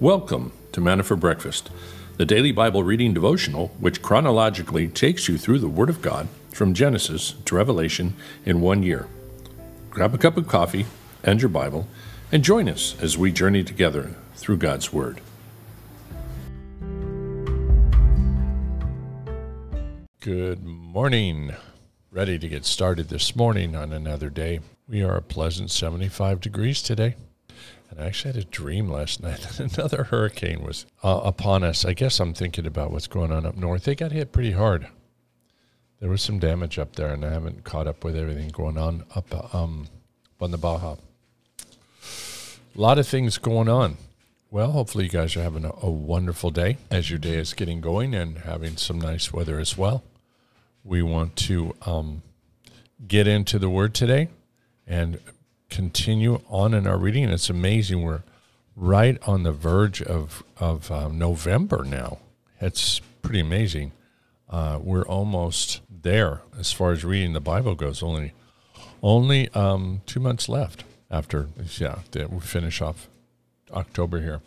Welcome to Manna for Breakfast, the daily Bible reading devotional which chronologically takes you through the Word of God from Genesis to Revelation in one year. Grab a cup of coffee and your Bible and join us as we journey together through God's Word. Good morning. Ready to get started this morning on another day. We are a pleasant 75 degrees today. And I actually had a dream last night that another hurricane was uh, upon us. I guess I'm thinking about what's going on up north. They got hit pretty hard. There was some damage up there, and I haven't caught up with everything going on up um, on the Baja. A lot of things going on. Well, hopefully, you guys are having a, a wonderful day as your day is getting going and having some nice weather as well. We want to um, get into the Word today and continue on in our reading. And it's amazing. We're right on the verge of of uh, November now. It's pretty amazing. Uh, we're almost there as far as reading the Bible goes. Only only um, two months left after yeah we finish off October here.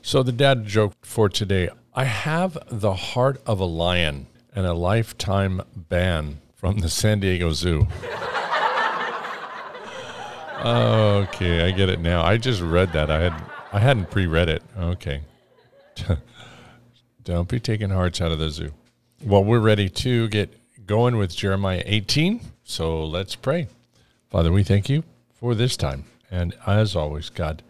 So the dad joke for today: I have the heart of a lion and a lifetime ban from the San Diego Zoo. Okay, I get it now. I just read that. I had I hadn't pre-read it. Okay. Don't be taking hearts out of the zoo. Well, we're ready to get going with Jeremiah 18. So let's pray. Father, we thank you for this time. And as always, God,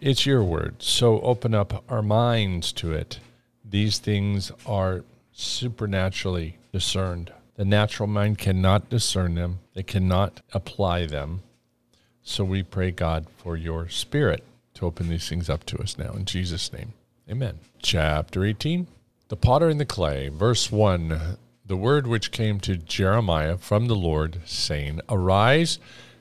it's your word. So open up our minds to it. These things are supernaturally discerned. The natural mind cannot discern them, they cannot apply them. So we pray, God, for your spirit to open these things up to us now. In Jesus' name, amen. Chapter 18 The potter and the clay, verse 1 The word which came to Jeremiah from the Lord, saying, Arise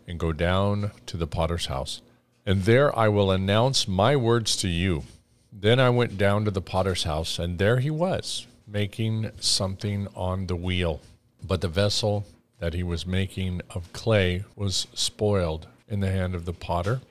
and go down to the potter's house, and there I will announce my words to you. Then I went down to the potter's house, and there he was, making something on the wheel. But the vessel that he was making of clay was spoiled in the hand of the potter.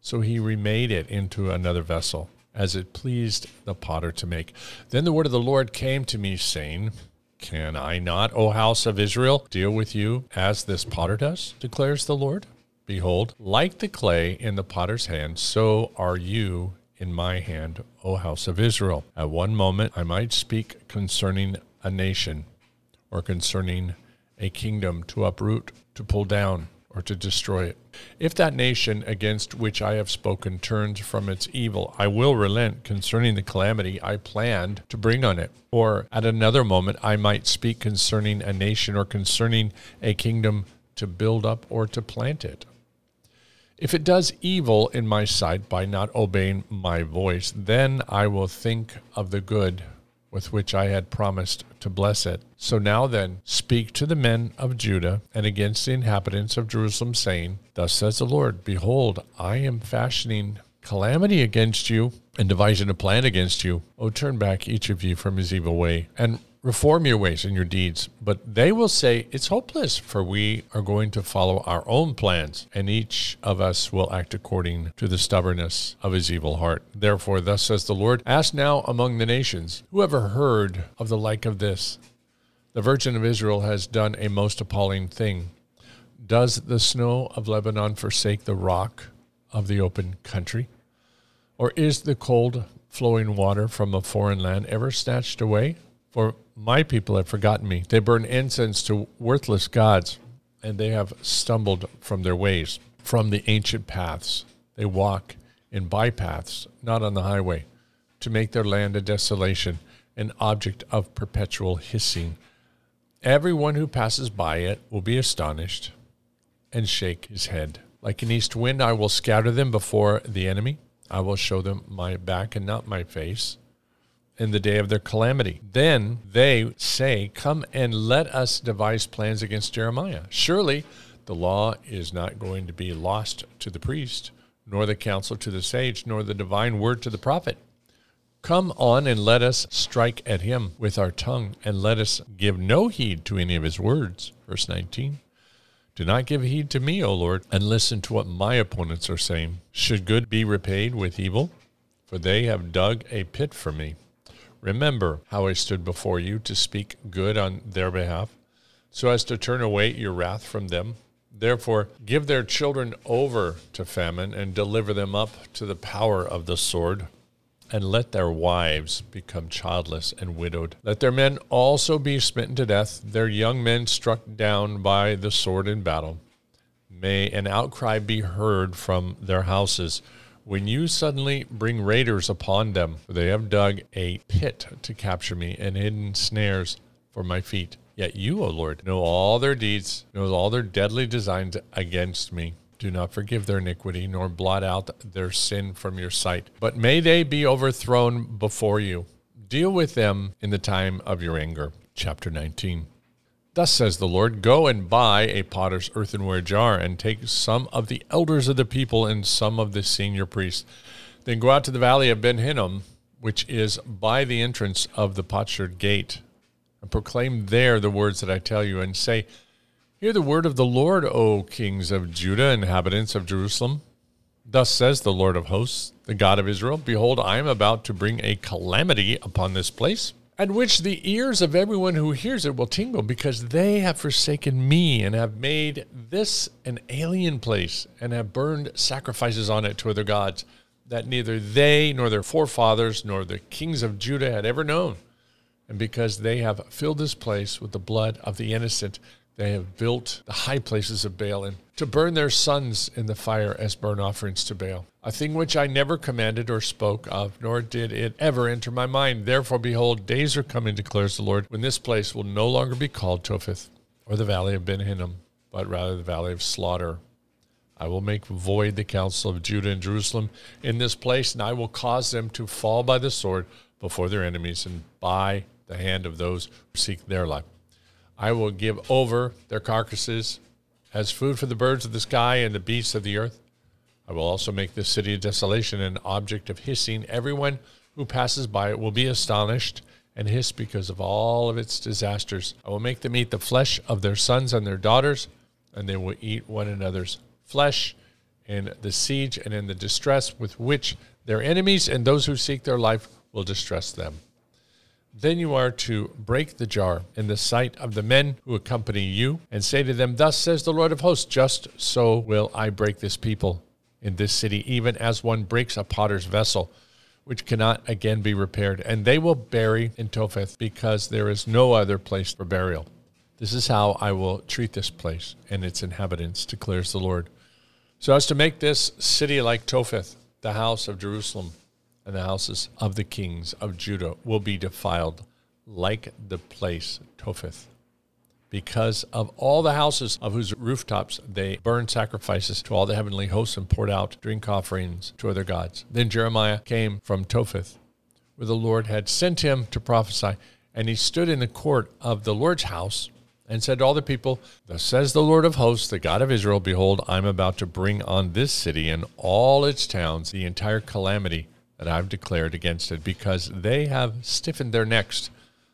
So he remade it into another vessel, as it pleased the potter to make. Then the word of the Lord came to me, saying, Can I not, O house of Israel, deal with you as this potter does? declares the Lord. Behold, like the clay in the potter's hand, so are you in my hand, O house of Israel. At one moment I might speak concerning a nation, or concerning a kingdom to uproot, to pull down, or to destroy it. If that nation against which I have spoken turns from its evil, I will relent concerning the calamity I planned to bring on it. Or at another moment, I might speak concerning a nation or concerning a kingdom to build up or to plant it. If it does evil in my sight by not obeying my voice, then I will think of the good with which I had promised to bless it. So now then, speak to the men of Judah and against the inhabitants of Jerusalem, saying, Thus says the Lord, Behold, I am fashioning calamity against you and devising a plan against you. O turn back each of you from his evil way and reform your ways and your deeds. But they will say, It's hopeless, for we are going to follow our own plans, and each of us will act according to the stubbornness of his evil heart. Therefore, thus says the Lord Ask now among the nations, who ever heard of the like of this? The Virgin of Israel has done a most appalling thing. Does the snow of Lebanon forsake the rock of the open country? Or is the cold flowing water from a foreign land ever snatched away? For my people have forgotten me. They burn incense to worthless gods, and they have stumbled from their ways, from the ancient paths. They walk in bypaths, not on the highway, to make their land a desolation, an object of perpetual hissing. Everyone who passes by it will be astonished and shake his head. Like an east wind, I will scatter them before the enemy. I will show them my back and not my face in the day of their calamity. Then they say, Come and let us devise plans against Jeremiah. Surely the law is not going to be lost to the priest, nor the counsel to the sage, nor the divine word to the prophet. Come on and let us strike at him with our tongue, and let us give no heed to any of his words. Verse 19. Do not give heed to me, O Lord, and listen to what my opponents are saying. Should good be repaid with evil? for they have dug a pit for me. Remember how I stood before you to speak good on their behalf, so as to turn away your wrath from them. Therefore, give their children over to famine and deliver them up to the power of the sword and let their wives become childless and widowed. Let their men also be smitten to death, their young men struck down by the sword in battle. May an outcry be heard from their houses when you suddenly bring raiders upon them, they have dug a pit to capture me and hidden snares for my feet. Yet you, O Lord, know all their deeds, knows all their deadly designs against me. Do not forgive their iniquity, nor blot out their sin from your sight. But may they be overthrown before you. Deal with them in the time of your anger. Chapter 19. Thus says the Lord Go and buy a potter's earthenware jar, and take some of the elders of the people and some of the senior priests. Then go out to the valley of Ben Hinnom, which is by the entrance of the potsherd gate, and proclaim there the words that I tell you, and say, Hear the word of the Lord, O kings of Judah, inhabitants of Jerusalem. Thus says the Lord of hosts, the God of Israel Behold, I am about to bring a calamity upon this place, at which the ears of everyone who hears it will tingle, because they have forsaken me and have made this an alien place, and have burned sacrifices on it to other gods that neither they nor their forefathers nor the kings of Judah had ever known. And because they have filled this place with the blood of the innocent, they have built the high places of Baal and to burn their sons in the fire as burnt offerings to Baal, a thing which I never commanded or spoke of, nor did it ever enter my mind. Therefore, behold, days are coming, declares the Lord, when this place will no longer be called Topheth, or the valley of Ben Hinnom, but rather the valley of slaughter. I will make void the counsel of Judah and Jerusalem in this place, and I will cause them to fall by the sword before their enemies and by the hand of those who seek their life. I will give over their carcasses as food for the birds of the sky and the beasts of the earth. I will also make this city a desolation, an object of hissing. Everyone who passes by it will be astonished and hiss because of all of its disasters. I will make them eat the flesh of their sons and their daughters, and they will eat one another's flesh in the siege and in the distress with which their enemies and those who seek their life will distress them. Then you are to break the jar in the sight of the men who accompany you, and say to them, Thus says the Lord of hosts, just so will I break this people in this city, even as one breaks a potter's vessel, which cannot again be repaired. And they will bury in Topheth, because there is no other place for burial. This is how I will treat this place and its inhabitants, declares the Lord. So as to make this city like Topheth, the house of Jerusalem, and the houses of the kings of Judah will be defiled like the place Topheth, because of all the houses of whose rooftops they burned sacrifices to all the heavenly hosts and poured out drink offerings to other gods. Then Jeremiah came from Topheth, where the Lord had sent him to prophesy, and he stood in the court of the Lord's house and said to all the people, Thus says the Lord of hosts, the God of Israel, Behold, I am about to bring on this city and all its towns the entire calamity that I've declared against it, because they have stiffened their necks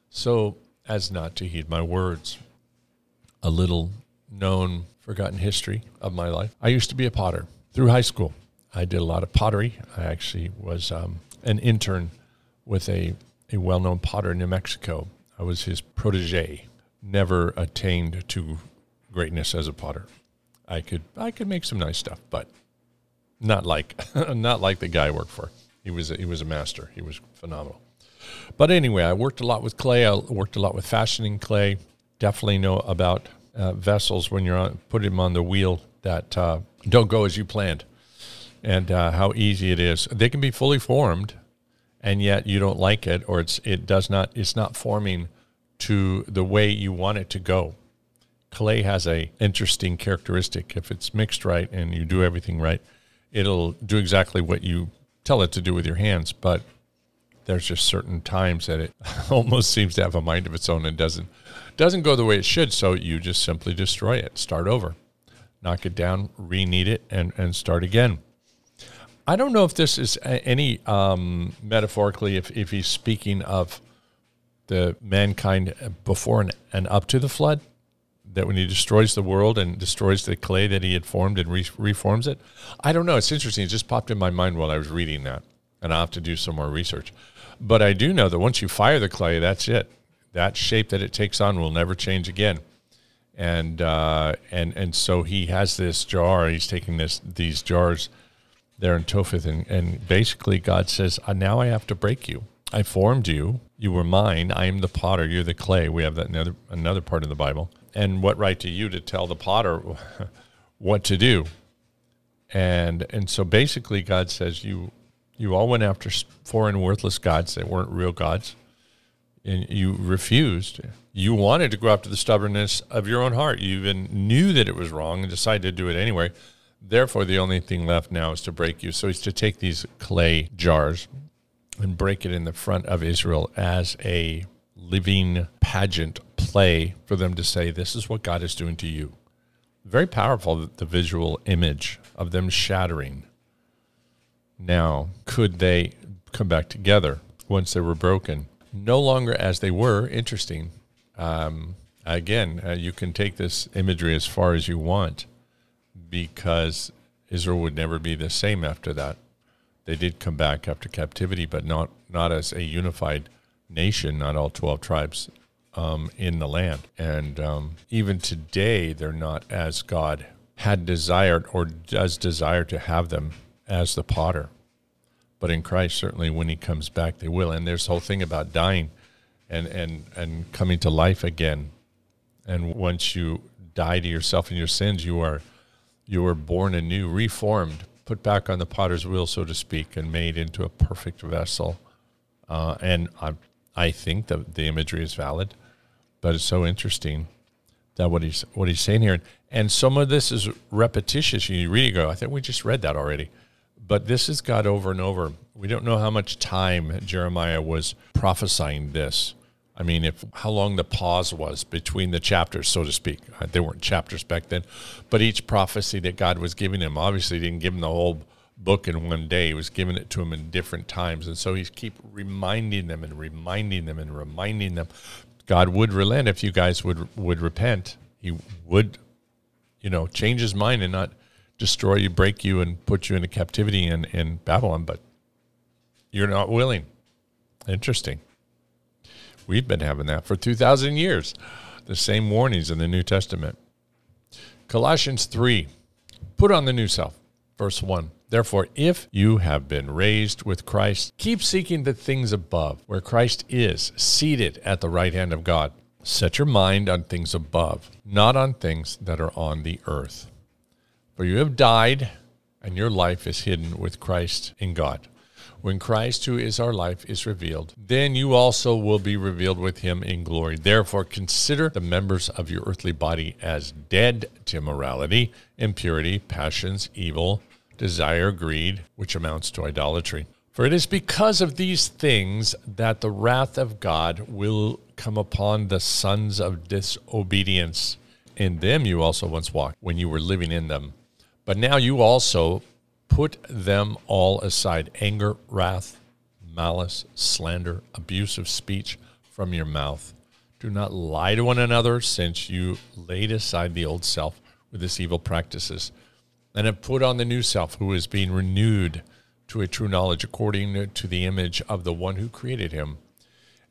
so as not to heed my words. A little known, forgotten history of my life. I used to be a potter through high school. I did a lot of pottery. I actually was um, an intern with a, a well known potter in New Mexico. I was his protege, never attained to greatness as a potter. I could I could make some nice stuff, but not like not like the guy I worked for. He was a, he was a master. He was phenomenal. But anyway, I worked a lot with clay. I worked a lot with fashioning clay. Definitely know about uh, vessels when you're on, put them on the wheel that uh, don't go as you planned, and uh, how easy it is. They can be fully formed, and yet you don't like it, or it's it does not it's not forming to the way you want it to go. Clay has a interesting characteristic. If it's mixed right and you do everything right, it'll do exactly what you tell it to do with your hands, but there's just certain times that it almost seems to have a mind of its own and doesn't doesn't go the way it should. So you just simply destroy it, start over, knock it down, re-knead it, and and start again. I don't know if this is any um, metaphorically, if if he's speaking of the mankind before and, and up to the flood, that when he destroys the world and destroys the clay that he had formed and re- reforms it. I don't know. It's interesting. It just popped in my mind while I was reading that. and I'll have to do some more research. But I do know that once you fire the clay, that's it. That shape that it takes on will never change again. And uh, and and so he has this jar. He's taking this these jars there in Topheth, and, and basically God says, uh, "Now I have to break you. I formed you. You were mine. I am the potter. You're the clay." We have that another another part of the Bible. And what right to you to tell the potter what to do? And and so basically, God says, "You you all went after foreign, worthless gods that weren't real gods, and you refused. You wanted to go after the stubbornness of your own heart. You even knew that it was wrong and decided to do it anyway. Therefore, the only thing left now is to break you. So he's to take these clay jars and break it in the front of Israel as a living pageant play for them to say, This is what God is doing to you. Very powerful, the visual image of them shattering now, could they come back together once they were broken? No longer as they were. Interesting. Um, again, uh, you can take this imagery as far as you want because Israel would never be the same after that. They did come back after captivity, but not, not as a unified nation, not all 12 tribes um, in the land. And um, even today, they're not as God had desired or does desire to have them as the potter. But in Christ, certainly when he comes back, they will. And there's the whole thing about dying and, and, and coming to life again. And once you die to yourself and your sins, you are you are born anew, reformed, put back on the potter's wheel, so to speak, and made into a perfect vessel. Uh, and I, I think that the imagery is valid, but it's so interesting that what he's what he's saying here, and some of this is repetitious. You read it, go, I think we just read that already. But this has got over and over. We don't know how much time Jeremiah was prophesying this. I mean, if how long the pause was between the chapters, so to speak. Uh, there weren't chapters back then, but each prophecy that God was giving him obviously didn't give him the whole book in one day. He was giving it to him in different times, and so he's keep reminding them and reminding them and reminding them. God would relent if you guys would would repent. He would, you know, change his mind and not destroy you, break you, and put you into captivity in, in Babylon, but you're not willing. Interesting. We've been having that for 2,000 years. The same warnings in the New Testament. Colossians 3 Put on the new self. Verse 1 Therefore, if you have been raised with Christ, keep seeking the things above, where Christ is, seated at the right hand of God. Set your mind on things above, not on things that are on the earth. For you have died, and your life is hidden with Christ in God. When Christ, who is our life, is revealed, then you also will be revealed with him in glory. Therefore, consider the members of your earthly body as dead to immorality, impurity, passions, evil, desire, greed, which amounts to idolatry. For it is because of these things that the wrath of God will come upon the sons of disobedience. In them you also once walked when you were living in them. But now you also put them all aside anger, wrath, malice, slander, abusive speech from your mouth. Do not lie to one another, since you laid aside the old self with its evil practices, and have put on the new self, who is being renewed to a true knowledge according to the image of the one who created him.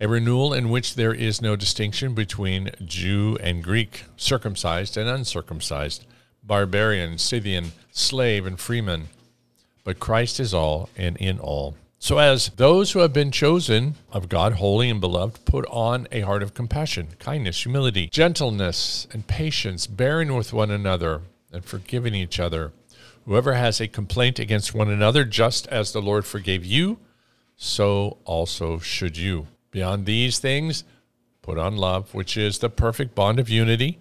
A renewal in which there is no distinction between Jew and Greek, circumcised and uncircumcised barbarian, Scythian, slave, and freeman. But Christ is all and in all. So, as those who have been chosen of God, holy and beloved, put on a heart of compassion, kindness, humility, gentleness, and patience, bearing with one another and forgiving each other. Whoever has a complaint against one another, just as the Lord forgave you, so also should you. Beyond these things, put on love, which is the perfect bond of unity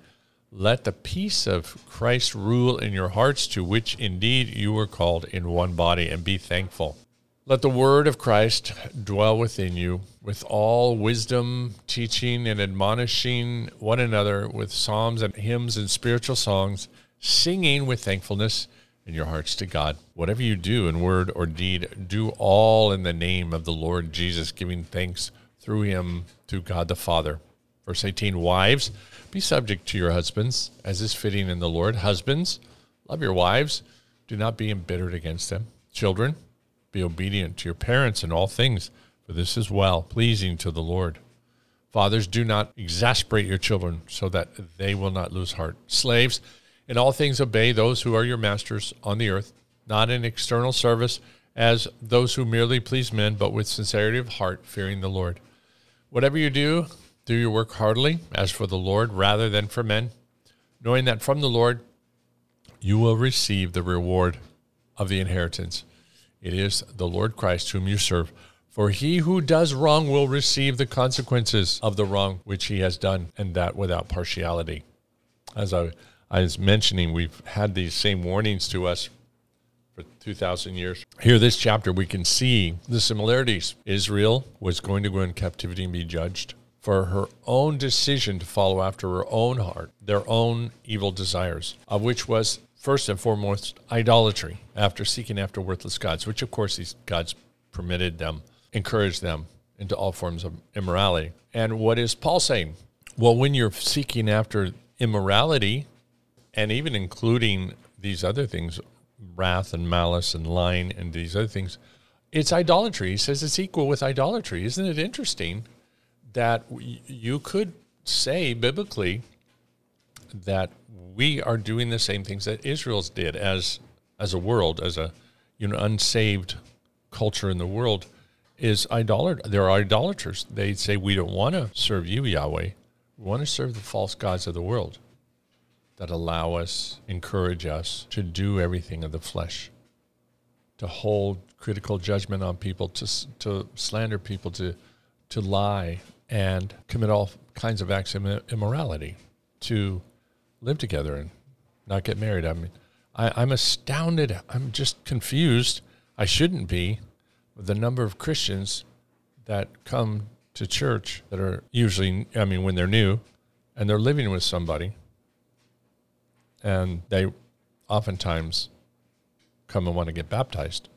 let the peace of Christ rule in your hearts, to which indeed you were called in one body, and be thankful. Let the word of Christ dwell within you, with all wisdom, teaching and admonishing one another with psalms and hymns and spiritual songs, singing with thankfulness in your hearts to God. Whatever you do in word or deed, do all in the name of the Lord Jesus, giving thanks through him to God the Father. Verse 18 Wives, be subject to your husbands, as is fitting in the Lord. Husbands, love your wives. Do not be embittered against them. Children, Be obedient to your parents in all things, for this is well pleasing to the Lord. Fathers, do not exasperate your children so that they will not lose heart. Slaves, in all things obey those who are your masters on the earth, not in external service as those who merely please men, but with sincerity of heart, fearing the Lord. Whatever you do, do your work heartily, as for the Lord rather than for men, knowing that from the Lord you will receive the reward of the inheritance. It is the Lord Christ whom you serve. For he who does wrong will receive the consequences of the wrong which he has done, and that without partiality. As I, I was mentioning, we've had these same warnings to us for 2,000 years. Here, this chapter, we can see the similarities. Israel was going to go in captivity and be judged for her own decision to follow after her own heart, their own evil desires, of which was first and foremost idolatry, after seeking after worthless gods, which of course these gods permitted them, encouraged them into all forms of immorality. And what is Paul saying? Well, when you're seeking after immorality, and even including these other things, wrath and malice and lying and these other things, it's idolatry. He says it's equal with idolatry. Isn't it interesting that you could say biblically that we are doing the same things that Israel's did as as a world, as a you know unsaved culture in the world, is idolat. There are idolaters. They say we don't want to serve you, Yahweh. We want to serve the false gods of the world that allow us, encourage us to do everything of the flesh, to hold critical judgment on people, to to slander people, to to lie and commit all kinds of acts of immorality, to live together and not get married. I mean, I, I'm astounded. I'm just confused. I shouldn't be with the number of Christians that come to church that are usually, I mean, when they're new and they're living with somebody and they oftentimes come and want to get baptized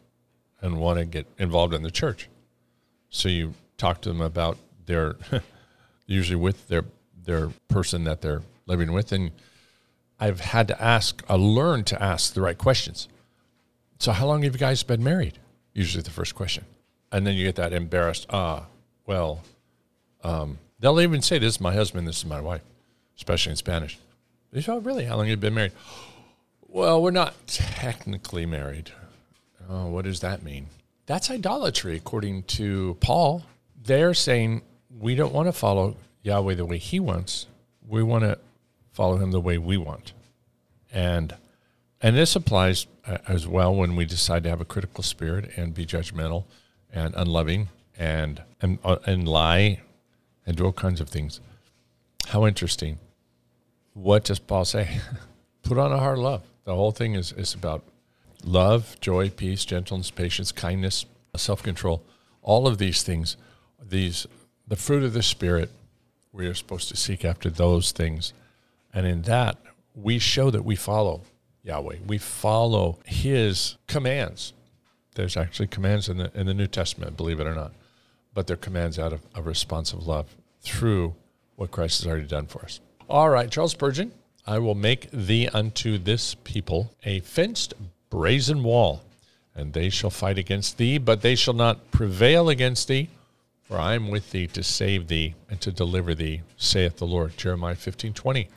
and want to get involved in the church. So you talk to them about their, usually with their their person that they're living with, and I've had to ask, I learned to ask the right questions. So, how long have you guys been married? Usually the first question. And then you get that embarrassed, ah, well, um, they'll even say, This is my husband, this is my wife, especially in Spanish. They say, Oh, really? How long have you been married? Well, we're not technically married. Oh, what does that mean? That's idolatry, according to Paul. They're saying we don't want to follow Yahweh the way he wants. We want to follow him the way we want. And and this applies uh, as well when we decide to have a critical spirit and be judgmental and unloving and and uh, and lie and do all kinds of things. How interesting. What does Paul say? Put on a heart of love. The whole thing is, is about love, joy, peace, gentleness, patience, kindness, self control. All of these things, these the fruit of the spirit, we are supposed to seek after those things and in that, we show that we follow Yahweh. We follow his commands. There's actually commands in the, in the New Testament, believe it or not, but they're commands out of, of responsive love through what Christ has already done for us. All right, Charles Spurgeon, I will make thee unto this people a fenced brazen wall, and they shall fight against thee, but they shall not prevail against thee. For I am with thee to save thee and to deliver thee, saith the Lord. Jeremiah 15 20.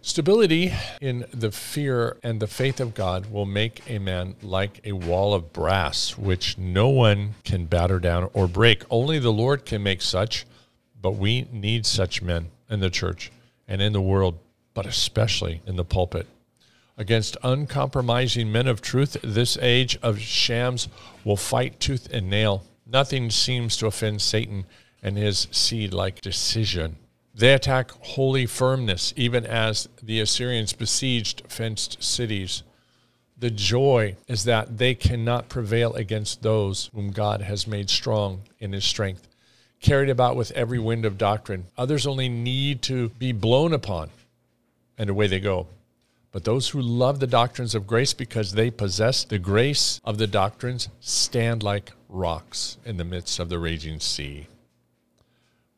Stability in the fear and the faith of God will make a man like a wall of brass, which no one can batter down or break. Only the Lord can make such, but we need such men in the church and in the world, but especially in the pulpit. Against uncompromising men of truth, this age of shams will fight tooth and nail. Nothing seems to offend Satan and his seed like decision. They attack holy firmness, even as the Assyrians besieged fenced cities. The joy is that they cannot prevail against those whom God has made strong in his strength, carried about with every wind of doctrine. Others only need to be blown upon, and away they go. But those who love the doctrines of grace because they possess the grace of the doctrines stand like rocks in the midst of the raging sea.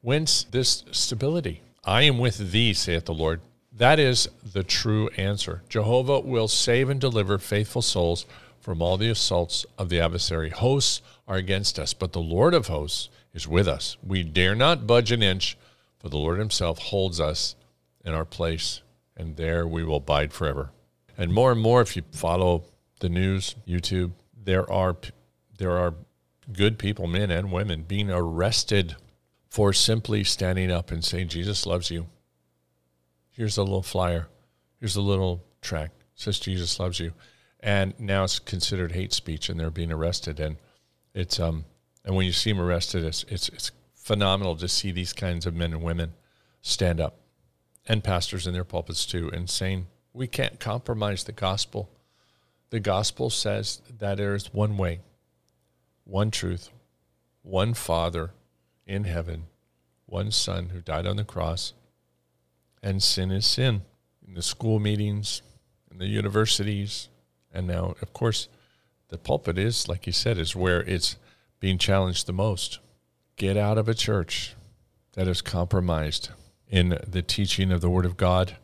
Whence this stability? I am with thee, saith the Lord. That is the true answer. Jehovah will save and deliver faithful souls from all the assaults of the adversary. Hosts are against us, but the Lord of hosts is with us. We dare not budge an inch, for the Lord himself holds us in our place, and there we will abide forever. And more and more, if you follow the news, YouTube, there are there are good people, men and women, being arrested for simply standing up and saying, Jesus loves you. Here's a little flyer. Here's a little tract. It says Jesus loves you. And now it's considered hate speech and they're being arrested. And it's um and when you see them arrested, it's it's it's phenomenal to see these kinds of men and women stand up and pastors in their pulpits too and saying, We can't compromise the gospel. The gospel says that there is one way one truth, one Father in heaven, one Son who died on the cross, and sin is sin. In the school meetings, in the universities, and now, of course, the pulpit is, like you said, is where it's being challenged the most. Get out of a church that is compromised in the teaching of the Word of God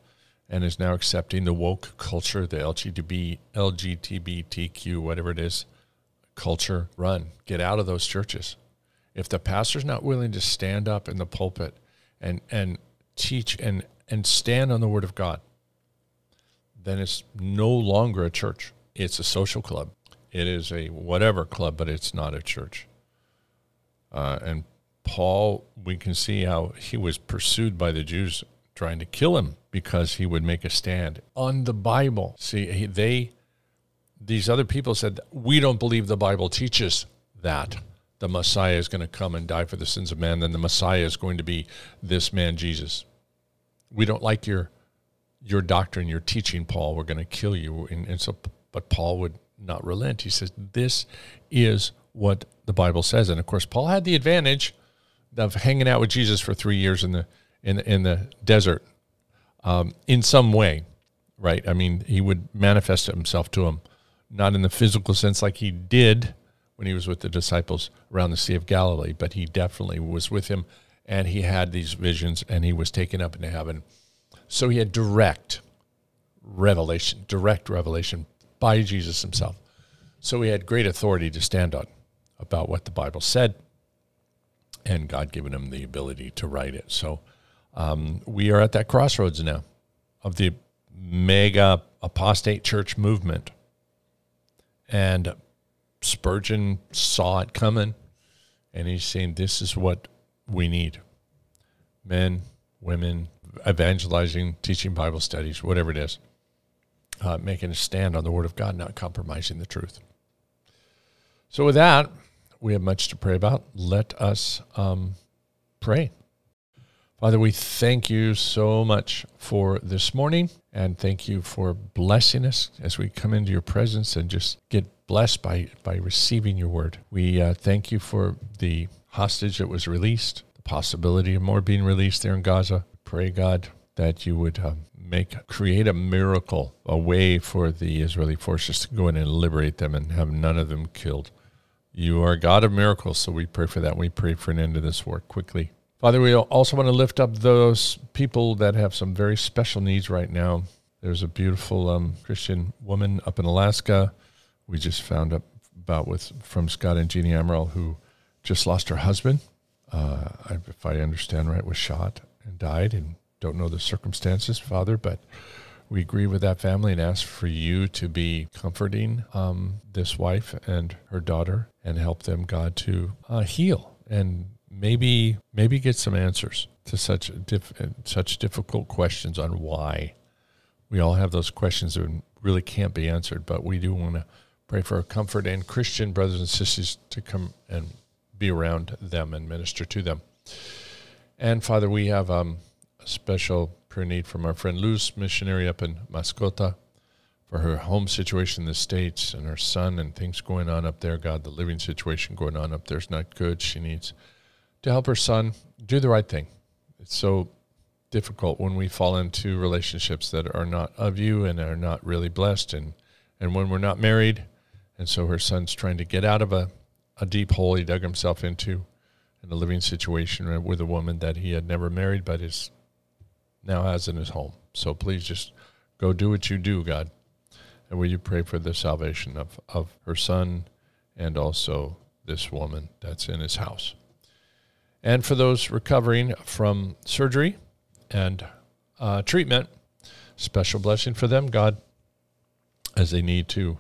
and is now accepting the woke culture, the LGBT, LGBTQ, whatever it is, culture, run. Get out of those churches. If the pastor's not willing to stand up in the pulpit and and teach and and stand on the word of God, then it's no longer a church. It's a social club. It is a whatever club, but it's not a church. Uh, and Paul, we can see how he was pursued by the Jews trying to kill him because he would make a stand on the Bible. See, he, they these other people said, We don't believe the Bible teaches that the Messiah is going to come and die for the sins of man, then the Messiah is going to be this man, Jesus. We don't like your your doctrine, your teaching, Paul. We're going to kill you. And, and so, but Paul would not relent. He says, This is what the Bible says. And of course, Paul had the advantage of hanging out with Jesus for three years in the in in the desert um, in some way, right? I mean, he would manifest himself to him not in the physical sense like he did when he was with the disciples around the Sea of Galilee, but he definitely was with him and he had these visions and he was taken up into heaven. So he had direct revelation, direct revelation by Jesus himself. So he had great authority to stand on about what the Bible said, and God given him the ability to write it. So um, we are at that crossroads now of the mega apostate church movement and Spurgeon saw it coming, and he's saying, This is what we need men, women, evangelizing, teaching Bible studies, whatever it is, uh, making a stand on the Word of God, not compromising the truth. So, with that, we have much to pray about. Let us um, pray. Father, we thank you so much for this morning and thank you for blessing us as we come into your presence and just get blessed by, by receiving your word. We uh, thank you for the hostage that was released, the possibility of more being released there in Gaza. Pray, God, that you would uh, make create a miracle, a way for the Israeli forces to go in and liberate them and have none of them killed. You are God of miracles, so we pray for that. We pray for an end to this war quickly. Father, we also want to lift up those people that have some very special needs right now. There's a beautiful um, Christian woman up in Alaska. We just found out about with from Scott and Jeannie Amaral who just lost her husband. Uh, if I understand right, was shot and died, and don't know the circumstances, Father, but we agree with that family and ask for you to be comforting um, this wife and her daughter and help them, God, to uh, heal and maybe maybe get some answers to such diff, such difficult questions on why. We all have those questions that really can't be answered, but we do want to pray for comfort and Christian brothers and sisters to come and be around them and minister to them. And Father, we have um, a special prayer need from our friend Luz, missionary up in Mascota, for her home situation in the States and her son and things going on up there. God, the living situation going on up there is not good. She needs to help her son do the right thing. It's so difficult when we fall into relationships that are not of you and are not really blessed and and when we're not married and so her son's trying to get out of a, a deep hole he dug himself into in a living situation with a woman that he had never married but is now has in his home so please just go do what you do god And will you pray for the salvation of, of her son and also this woman that's in his house. And for those recovering from surgery and uh, treatment, special blessing for them, God, as they need to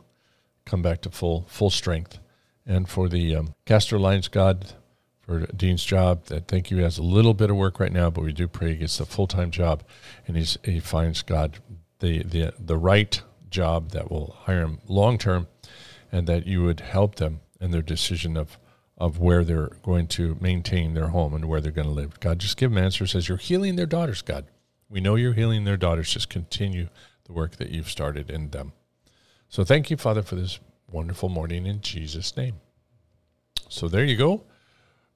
come back to full full strength. And for the um, Castor Lines, God, for Dean's job, that thank you. He has a little bit of work right now, but we do pray he gets a full time job, and he's he finds God the the the right job that will hire him long term, and that you would help them in their decision of of where they're going to maintain their home and where they're going to live. God, just give them answers as you're healing their daughters, God. We know you're healing their daughters. Just continue the work that you've started in them. So thank you, Father, for this wonderful morning in Jesus' name. So there you go.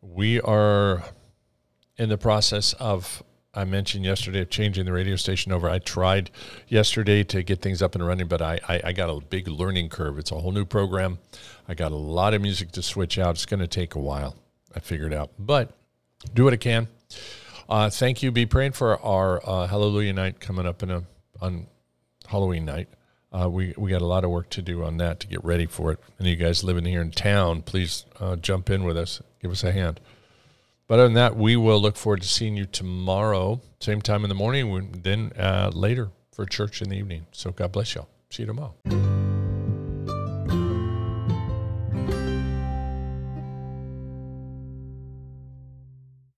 We are in the process of I mentioned yesterday of changing the radio station over. I tried yesterday to get things up and running, but I, I, I, got a big learning curve. It's a whole new program. I got a lot of music to switch out. It's going to take a while. I figured out, but do what I can. Uh, thank you. Be praying for our uh, Hallelujah night coming up in a on Halloween night. Uh, we we got a lot of work to do on that to get ready for it. And you guys living here in town, please uh, jump in with us. Give us a hand. But other than that, we will look forward to seeing you tomorrow, same time in the morning, then uh, later for church in the evening. So God bless y'all. See you tomorrow.